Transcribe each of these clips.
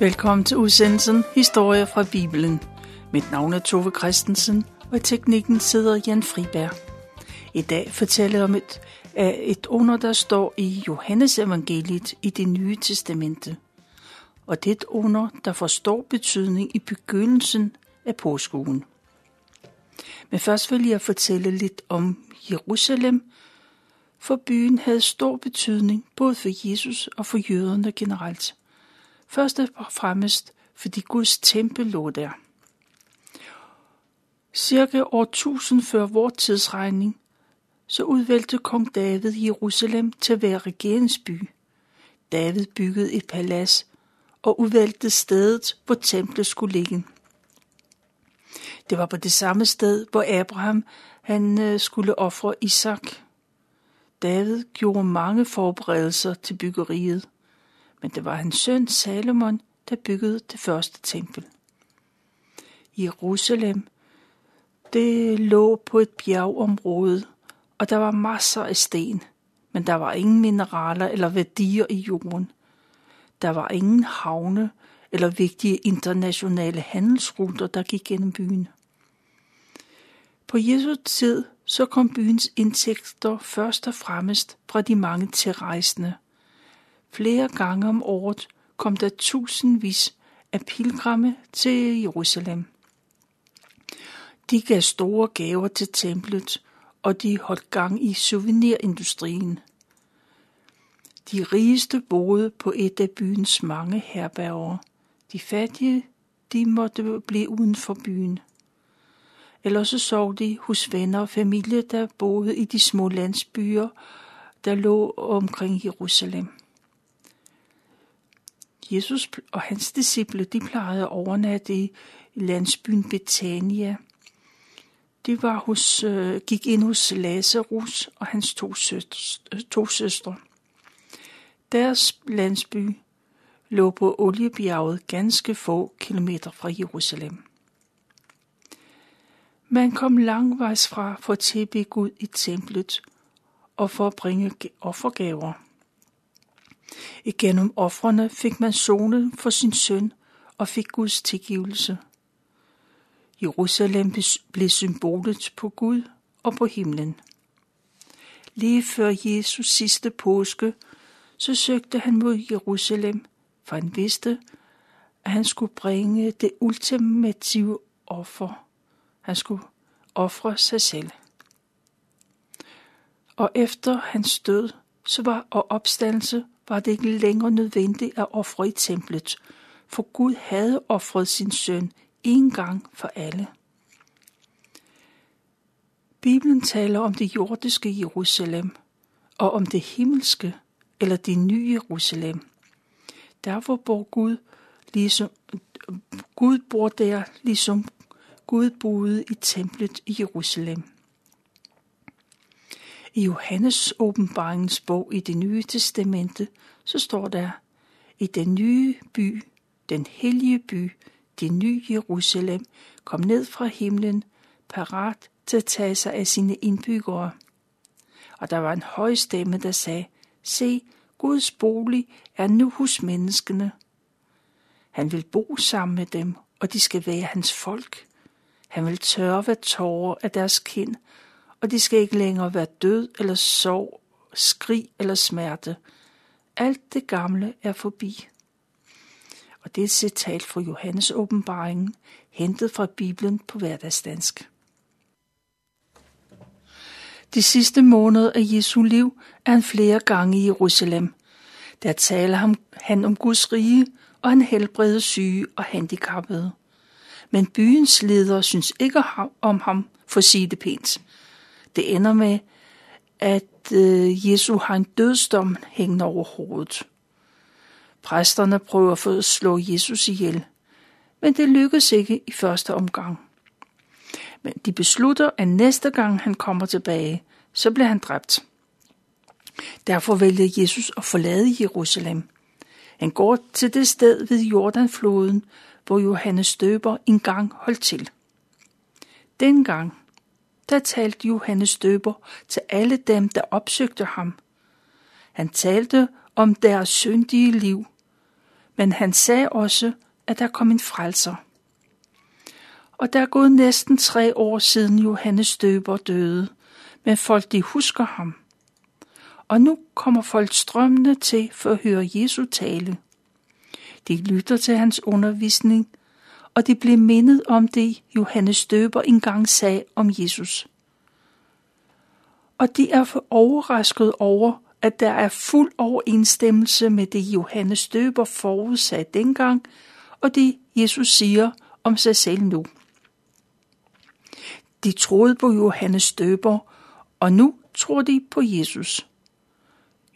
Velkommen til udsendelsen Historie fra Bibelen. Mit navn er Tove Christensen, og i teknikken sidder Jan Friberg. I dag fortæller jeg om et, et under, der står i Johannes evangeliet i det nye testamente. Og det er et under, der får stor betydning i begyndelsen af påskuen. Men først vil jeg fortælle lidt om Jerusalem, for byen havde stor betydning både for Jesus og for jøderne generelt. Først og fremmest, fordi Guds tempel lå der. Cirka år 1000 før vores tidsregning, så udvalgte kong David Jerusalem til at være regeringsby. David byggede et palads og udvalgte stedet, hvor templet skulle ligge. Det var på det samme sted, hvor Abraham han øh, skulle ofre Isak. David gjorde mange forberedelser til byggeriet men det var hans søn Salomon, der byggede det første tempel. Jerusalem, det lå på et bjergområde, og der var masser af sten, men der var ingen mineraler eller værdier i jorden. Der var ingen havne eller vigtige internationale handelsruter, der gik gennem byen. På Jesu tid så kom byens indtægter først og fremmest fra de mange tilrejsende – Flere gange om året kom der tusindvis af pilgrimme til Jerusalem. De gav store gaver til templet, og de holdt gang i souvenirindustrien. De rigeste boede på et af byens mange herberger. De fattige, de måtte blive uden for byen. Eller så sov de hos venner og familie, der boede i de små landsbyer, der lå omkring Jerusalem. Jesus og hans disciple, de plejede at overnatte i landsbyen Betania. De var hos, øh, gik ind hos Lazarus og hans to, søstre, øh, to søstre. Deres landsby lå på Oliebjerget ganske få kilometer fra Jerusalem. Man kom langvejs fra for at tilbe Gud i templet og for at bringe offergaver. Igennem offrene fik man sonet for sin søn og fik Guds tilgivelse. Jerusalem blev symbolet på Gud og på himlen. Lige før Jesus sidste påske, så søgte han mod Jerusalem, for han vidste, at han skulle bringe det ultimative offer. Han skulle ofre sig selv. Og efter hans død så var, og opstandelse var det ikke længere nødvendigt at ofre i templet, for Gud havde ofret sin søn en gang for alle. Bibelen taler om det jordiske Jerusalem og om det himmelske eller det nye Jerusalem. Derfor bor Gud ligesom Gud bor der, ligesom Gud boede i templet i Jerusalem. I Johannes åbenbaringens bog i det nye testamente, så står der, i den nye by, den hellige by, det nye Jerusalem, kom ned fra himlen, parat til at tage sig af sine indbyggere. Og der var en høj stemme, der sagde, se, Guds bolig er nu hos menneskene. Han vil bo sammen med dem, og de skal være hans folk. Han vil tørre ved tårer af deres kind, og de skal ikke længere være død eller sorg, skrig eller smerte. Alt det gamle er forbi. Og det er et citat fra Johannes åbenbaringen, hentet fra Bibelen på hverdagsdansk. De sidste måneder af Jesu liv er han flere gange i Jerusalem. Der taler han om Guds rige, og han helbreder syge og handicappede. Men byens ledere synes ikke om ham, for at sige det pænt. Det ender med, at øh, Jesu har en dødsdom hængende over hovedet. Præsterne prøver for at slå Jesus ihjel, men det lykkes ikke i første omgang. Men de beslutter, at næste gang han kommer tilbage, så bliver han dræbt. Derfor vælger Jesus at forlade Jerusalem. Han går til det sted ved Jordanfloden, hvor Johannes døber engang holdt til. Dengang der talte Johannes døber til alle dem, der opsøgte ham. Han talte om deres syndige liv, Men han sagde også, at der kom en frelser. Og der er gået næsten tre år siden Johannes døber døde, men folk de husker ham. Og nu kommer folk strømmende til for at høre Jesu tale. De lytter til hans undervisning, og de blev mindet om det, Johannes døber engang sagde om Jesus. Og de er overrasket over, at der er fuld overensstemmelse med det, Johannes døber forudsagde dengang, og det, Jesus siger om sig selv nu. De troede på Johannes døber, og nu tror de på Jesus.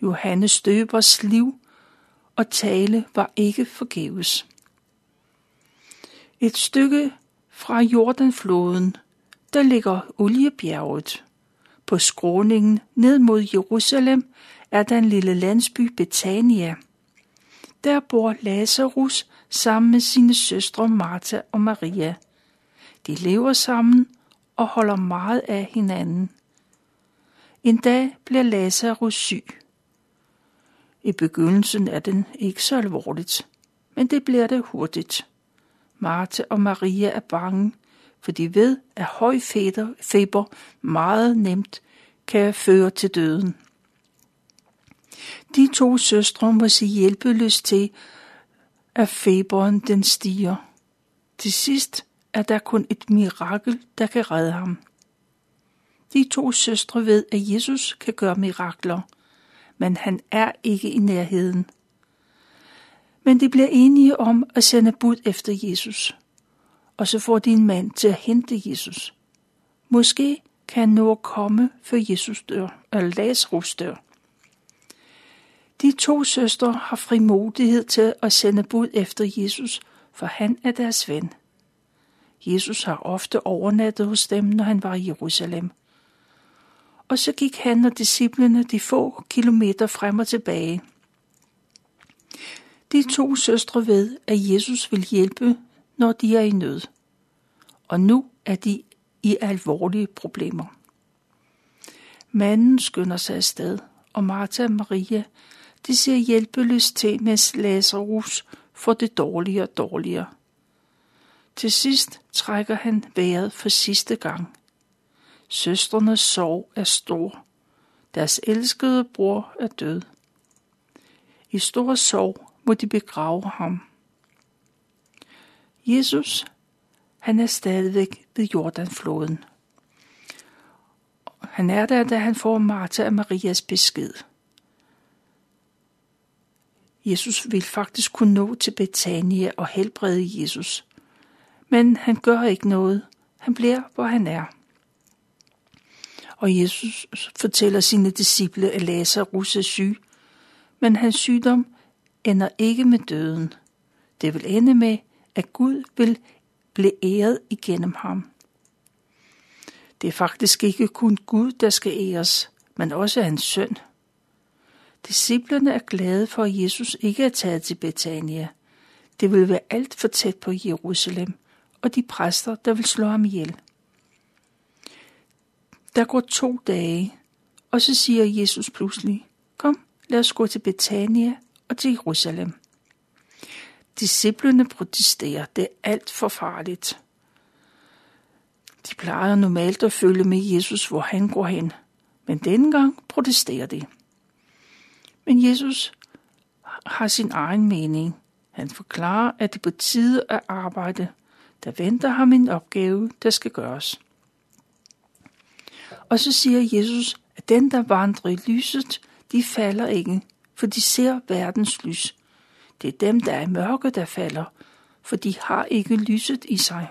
Johannes døbers liv og tale var ikke forgæves. Et stykke fra Jordanfloden, der ligger Oliebjerget. På skråningen ned mod Jerusalem er der en lille landsby Betania. Der bor Lazarus sammen med sine søstre Martha og Maria. De lever sammen og holder meget af hinanden. En dag bliver Lazarus syg. I begyndelsen er den ikke så alvorligt, men det bliver det hurtigt. Martha og Maria er bange, for de ved, at høj feber meget nemt kan føre til døden. De to søstre må se hjælpeløst til, at feberen den stiger. Til sidst er der kun et mirakel, der kan redde ham. De to søstre ved, at Jesus kan gøre mirakler, men han er ikke i nærheden. Men de bliver enige om at sende bud efter Jesus. Og så får de en mand til at hente Jesus. Måske kan han nå at komme, før Jesus dør, eller Lazarus dør. De to søstre har frimodighed til at sende bud efter Jesus, for han er deres ven. Jesus har ofte overnattet hos dem, når han var i Jerusalem. Og så gik han og disciplene de få kilometer frem og tilbage. De to søstre ved, at Jesus vil hjælpe, når de er i nød. Og nu er de i alvorlige problemer. Manden skynder sig afsted, og Martha og Maria de ser hjælpeløst til, mens Lazarus får det dårligere og dårligere. Til sidst trækker han vejret for sidste gang. Søstrenes sorg er stor. Deres elskede bror er død. I stor sorg må de begrave ham. Jesus, han er stadigvæk ved Jordanfloden. Han er der, da han får Martha og Marias besked. Jesus vil faktisk kunne nå til Betania og helbrede Jesus. Men han gør ikke noget. Han bliver, hvor han er. Og Jesus fortæller sine disciple, at Lazarus er syg, men hans sygdom ender ikke med døden. Det vil ende med, at Gud vil blive æret igennem ham. Det er faktisk ikke kun Gud, der skal æres, men også hans søn. Disciplerne er glade for, at Jesus ikke er taget til Betania. Det vil være alt for tæt på Jerusalem, og de præster, der vil slå ham ihjel. Der går to dage, og så siger Jesus pludselig, kom, lad os gå til Betania og til Jerusalem. Disciplene protesterer, det er alt for farligt. De plejer normalt at følge med Jesus, hvor han går hen, men denne gang protesterer de. Men Jesus har sin egen mening. Han forklarer, at det er på tide at arbejde. Der venter ham en opgave, der skal gøres. Og så siger Jesus, at den, der vandrer i lyset, de falder ikke, for de ser verdens lys. Det er dem, der er i mørke, der falder, for de har ikke lyset i sig.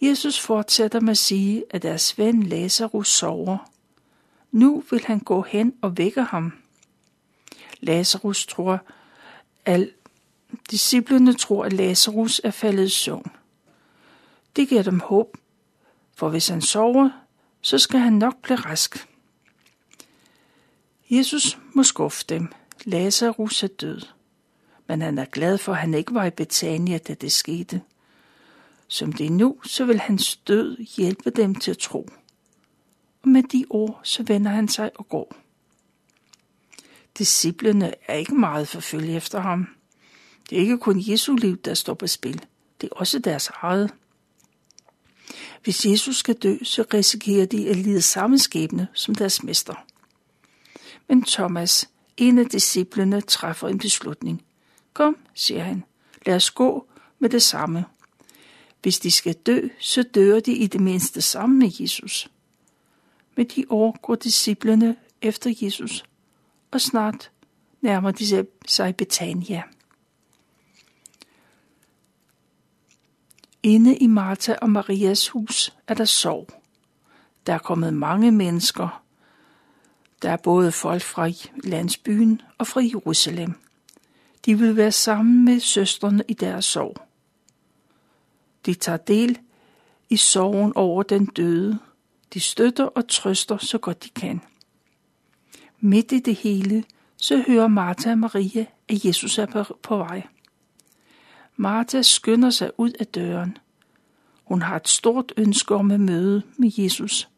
Jesus fortsætter med at sige, at deres ven Lazarus sover. Nu vil han gå hen og vække ham. Lazarus tror, at disciplene tror, at Lazarus er faldet i søvn. Det giver dem håb, for hvis han sover, så skal han nok blive rask. Jesus må skuffe dem. Lazarus er død. Men han er glad for, at han ikke var i Betania, da det skete. Som det er nu, så vil hans død hjælpe dem til at tro. Og med de ord, så vender han sig og går. Disciplerne er ikke meget forfølge efter ham. Det er ikke kun Jesu liv, der står på spil. Det er også deres eget. Hvis Jesus skal dø, så risikerer de at lide samme skæbne som deres mester end Thomas, en af disciplene, træffer en beslutning. Kom, siger han, lad os gå med det samme. Hvis de skal dø, så dør de i det mindste sammen med Jesus. Med de år går disciplene efter Jesus, og snart nærmer de sig Betania. Inde i Martha og Marias hus er der sorg. Der er kommet mange mennesker. Der er både folk fra landsbyen og fra Jerusalem. De vil være sammen med søstrene i deres sorg. De tager del i sorgen over den døde. De støtter og trøster så godt de kan. Midt i det hele, så hører Martha og Maria, at Jesus er på, vej. Martha skynder sig ud af døren. Hun har et stort ønske om at møde med Jesus.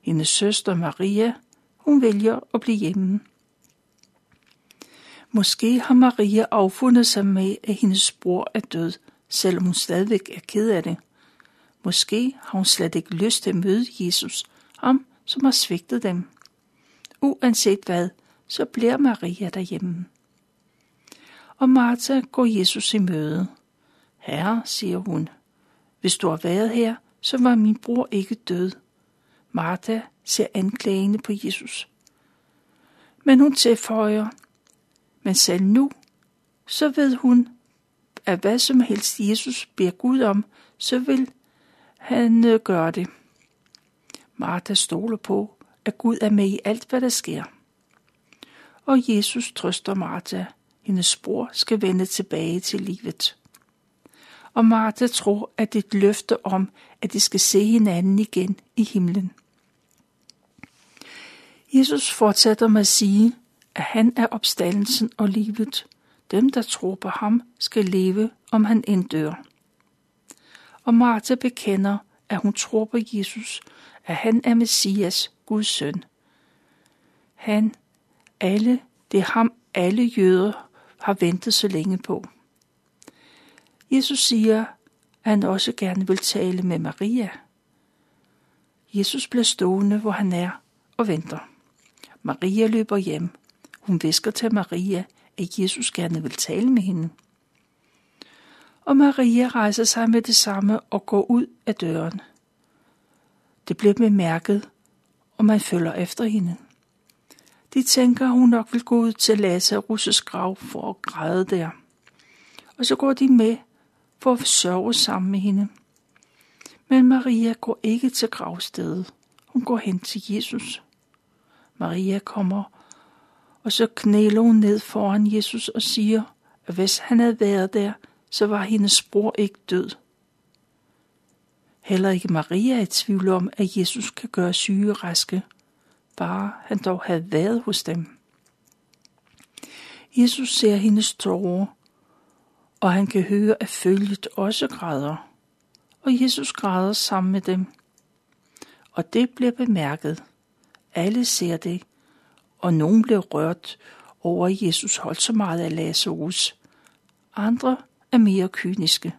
Hendes søster Maria, hun vælger at blive hjemme. Måske har Maria affundet sig med, at hendes bror er død, selvom hun stadigvæk er ked af det. Måske har hun slet ikke lyst til at møde Jesus, ham som har svigtet dem. Uanset hvad, så bliver Maria derhjemme. Og Martha går Jesus i møde. Herre, siger hun, hvis du har været her, så var min bror ikke død. Martha ser anklagende på Jesus. Men hun tilføjer, men selv nu, så ved hun, at hvad som helst Jesus beder Gud om, så vil han øh, gøre det. Martha stoler på, at Gud er med i alt, hvad der sker. Og Jesus trøster Martha. Hendes spor skal vende tilbage til livet. Og Martha tror, at det er et løfte om, at de skal se hinanden igen i himlen. Jesus fortsætter med at sige, at han er opstandelsen og livet. Dem, der tror på ham, skal leve, om han end dør. Og Martha bekender, at hun tror på Jesus, at han er Messias, Guds søn. Han, alle, det er ham, alle jøder har ventet så længe på. Jesus siger, at han også gerne vil tale med Maria. Jesus bliver stående, hvor han er, og venter. Maria løber hjem. Hun visker til Maria, at Jesus gerne vil tale med hende. Og Maria rejser sig med det samme og går ud af døren. Det bliver bemærket, og man følger efter hende. De tænker, at hun nok vil gå ud til Lazarus' grav for at græde der. Og så går de med for at sørge sammen med hende. Men Maria går ikke til gravstedet. Hun går hen til Jesus. Maria kommer, og så knæler hun ned foran Jesus og siger, at hvis han havde været der, så var hendes bror ikke død. Heller ikke Maria er i tvivl om, at Jesus kan gøre syge raske, bare han dog havde været hos dem. Jesus ser hendes tårer, og han kan høre, at følget også græder. Og Jesus græder sammen med dem. Og det bliver bemærket. Alle ser det, og nogen blev rørt over, at Jesus holdt så meget af Lazarus. Andre er mere kyniske.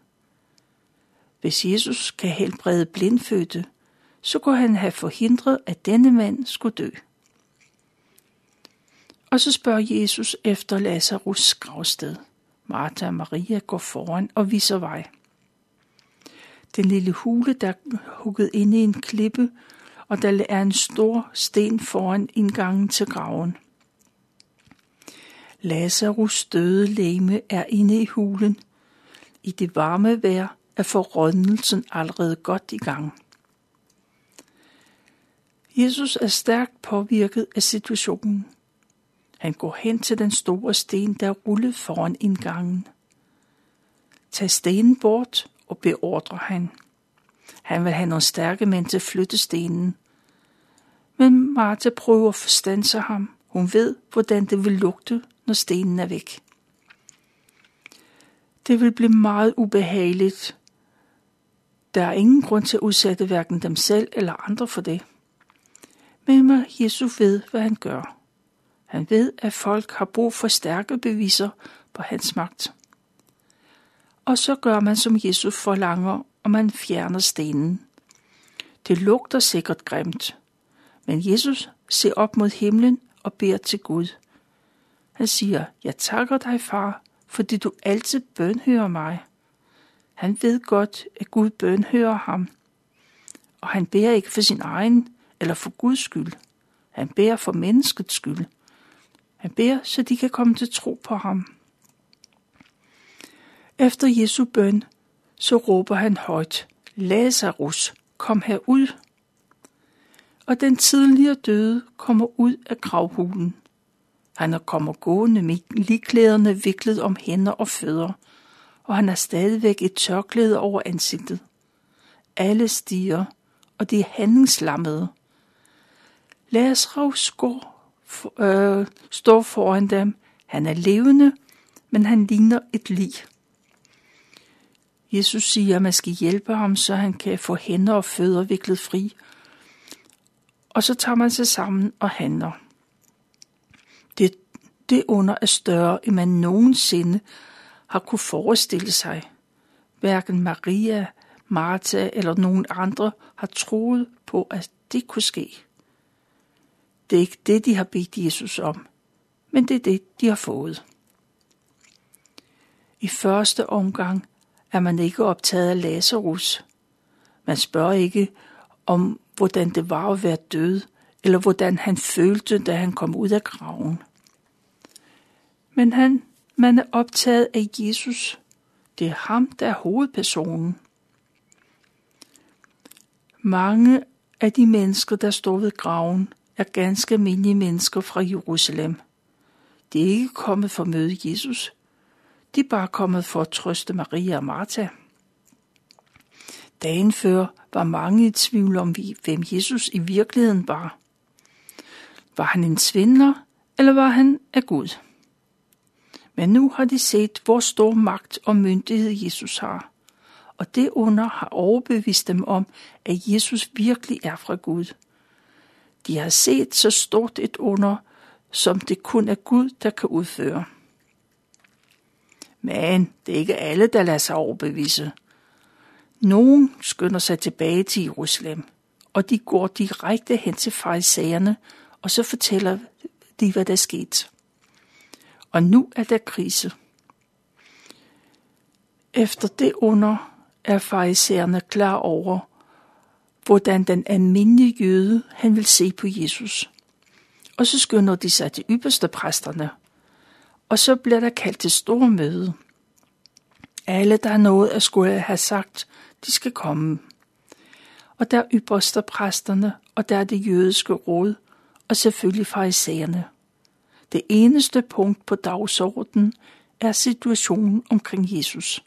Hvis Jesus kan helbrede blindfødte, så kunne han have forhindret, at denne mand skulle dø. Og så spørger Jesus efter Lazarus gravsted. Martha og Maria går foran og viser vej. Den lille hule, der er hugget inde i en klippe, og der er en stor sten foran indgangen til graven. Lazarus døde læme er inde i hulen. I det varme vejr er forrådnelsen allerede godt i gang. Jesus er stærkt påvirket af situationen. Han går hen til den store sten, der rullede foran indgangen. Tag stenen bort og beordrer han. Han vil have nogle stærke mænd til at flytte stenen. Men Martha prøver at stanse ham. Hun ved, hvordan det vil lugte, når stenen er væk. Det vil blive meget ubehageligt. Der er ingen grund til at udsætte hverken dem selv eller andre for det. Men Jesus ved, hvad han gør. Han ved, at folk har brug for stærke beviser på hans magt. Og så gør man, som Jesus forlanger, og man fjerner stenen. Det lugter sikkert grimt, men Jesus ser op mod himlen og beder til Gud. Han siger, jeg takker dig, far, fordi du altid bønhører mig. Han ved godt, at Gud bønhører ham, og han beder ikke for sin egen eller for Guds skyld. Han beder for menneskets skyld. Han beder, så de kan komme til tro på ham. Efter Jesu bøn, så råber han højt, Lazarus, kom herud. Og den tidligere døde kommer ud af gravhulen. Han er kommer gående med ligklæderne viklet om hænder og fødder, og han har stadigvæk et tørklæde over ansigtet. Alle stiger, og de er handlingslammede. Lazarus går, øh, står foran dem. Han er levende, men han ligner et lig. Jesus siger, at man skal hjælpe ham, så han kan få hænder og fødder viklet fri. Og så tager man sig sammen og handler. Det, det under er større, end man nogensinde har kunne forestille sig. Hverken Maria, Martha eller nogen andre har troet på, at det kunne ske. Det er ikke det, de har bedt Jesus om, men det er det, de har fået. I første omgang er man ikke optaget af Lazarus. Man spørger ikke om, hvordan det var at være død, eller hvordan han følte, da han kom ud af graven. Men han, man er optaget af Jesus. Det er ham, der er hovedpersonen. Mange af de mennesker, der står ved graven, er ganske almindelige mennesker fra Jerusalem. De er ikke kommet for at møde Jesus. De er bare kommet for at trøste Maria og Martha. Dagen før var mange i tvivl om, hvem Jesus i virkeligheden var. Var han en svindler, eller var han af Gud? Men nu har de set, hvor stor magt og myndighed Jesus har. Og det under har overbevist dem om, at Jesus virkelig er fra Gud. De har set så stort et under, som det kun er Gud, der kan udføre. Men det er ikke alle, der lader sig overbevise. Nogen skynder sig tilbage til Jerusalem, og de går direkte hen til farisæerne, og så fortæller de, hvad der er sket. Og nu er der krise. Efter det under er farisæerne klar over, hvordan den almindelige jøde han vil se på Jesus. Og så skynder de sig til ypperste præsterne, og så bliver der kaldt til store møde. Alle, der er noget at skulle have sagt, de skal komme. Og der er ypperste præsterne, og der er det jødiske råd, og selvfølgelig farisæerne. Det eneste punkt på dagsordenen er situationen omkring Jesus.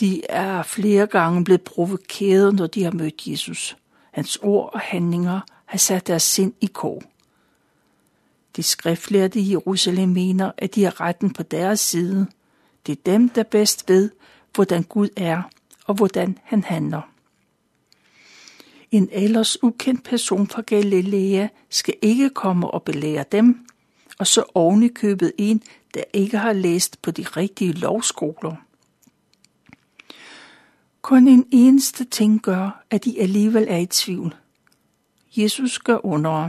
De er flere gange blevet provokeret, når de har mødt Jesus. Hans ord og handlinger har sat deres sind i kog. De skriftlærte i Jerusalem mener, at de har retten på deres side. Det er dem, der bedst ved, hvordan Gud er og hvordan han handler. En ellers ukendt person fra Galilea skal ikke komme og belære dem, og så ovenikøbet en, der ikke har læst på de rigtige lovskoler. Kun en eneste ting gør, at de alligevel er i tvivl. Jesus gør under.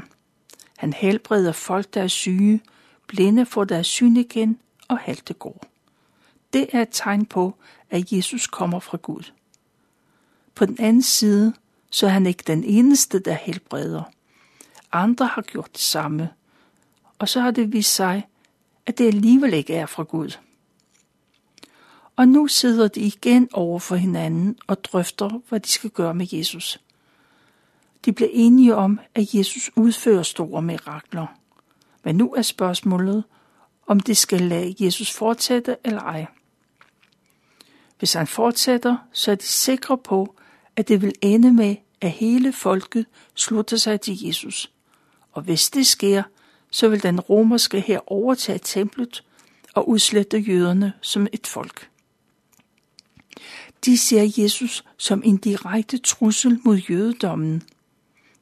Han helbreder folk, der er syge, blinde får deres syn igen og halte går. Det er et tegn på, at Jesus kommer fra Gud. På den anden side, så er han ikke den eneste, der helbreder. Andre har gjort det samme, og så har det vist sig, at det alligevel ikke er fra Gud. Og nu sidder de igen over for hinanden og drøfter, hvad de skal gøre med Jesus. De bliver enige om, at Jesus udfører store mirakler. Men nu er spørgsmålet, om de skal lade Jesus fortsætte eller ej. Hvis han fortsætter, så er de sikre på, at det vil ende med, at hele folket slutter sig til Jesus. Og hvis det sker, så vil den romerske her overtage templet og udslette jøderne som et folk. De ser Jesus som en direkte trussel mod jødedommen.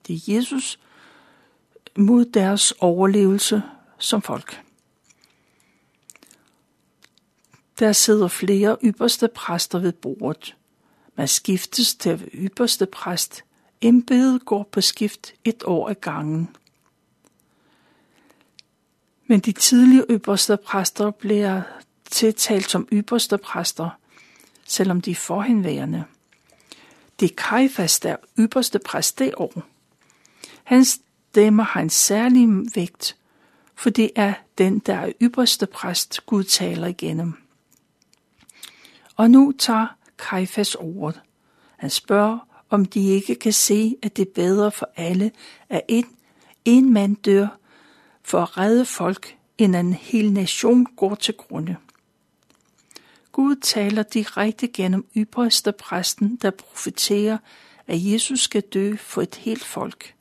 Det er Jesus mod deres overlevelse som folk. Der sidder flere ypperste præster ved bordet. Man skiftes til at være ypperste præst. Embedet går på skift et år ad gangen. Men de tidlige ypperste præster bliver tiltalt som ypperste præster, selvom de er forhenværende. Det er Kajfas, der er ypperste præst det år. Hans stemme har en særlig vægt, for det er den, der er ypperste præst, Gud taler igennem. Og nu tager Kajfas ordet. Han spørger, om de ikke kan se, at det er bedre for alle, at en, en mand dør for at redde folk, end en hel nation går til grunde. Gud taler direkte gennem ypperste præsten, der profeterer, at Jesus skal dø for et helt folk.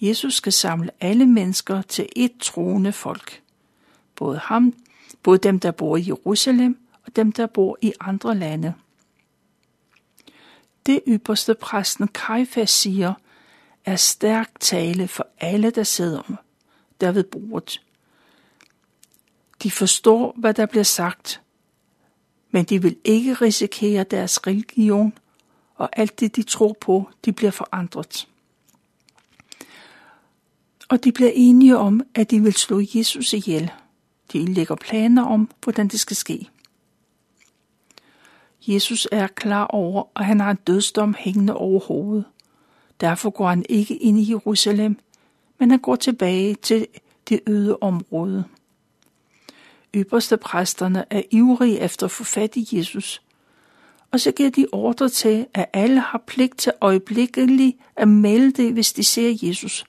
Jesus skal samle alle mennesker til et troende folk. Både ham, både dem, der bor i Jerusalem, og dem, der bor i andre lande. Det ypperste præsten Kajfas siger, er stærk tale for alle, der sidder der ved bordet. De forstår, hvad der bliver sagt, men de vil ikke risikere deres religion, og alt det, de tror på, de bliver forandret. Og de bliver enige om, at de vil slå Jesus ihjel. De lægger planer om, hvordan det skal ske. Jesus er klar over, at han har en dødsdom hængende over hovedet. Derfor går han ikke ind i Jerusalem, men han går tilbage til det øde område. Ypperste præsterne er ivrige efter at få fat i Jesus, og så giver de ordre til, at alle har pligt til øjeblikkeligt at melde det, hvis de ser Jesus.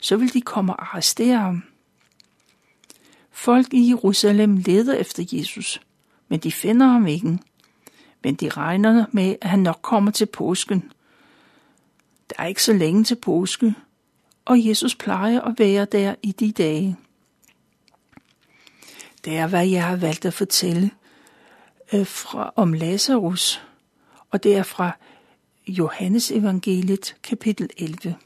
Så vil de komme og arrestere ham. Folk i Jerusalem leder efter Jesus, men de finder ham ikke. Men de regner med, at han nok kommer til påsken. Der er ikke så længe til påske, og Jesus plejer at være der i de dage. Det er, hvad jeg har valgt at fortælle øh, fra, om Lazarus, og det er fra Johannes evangeliet kapitel 11.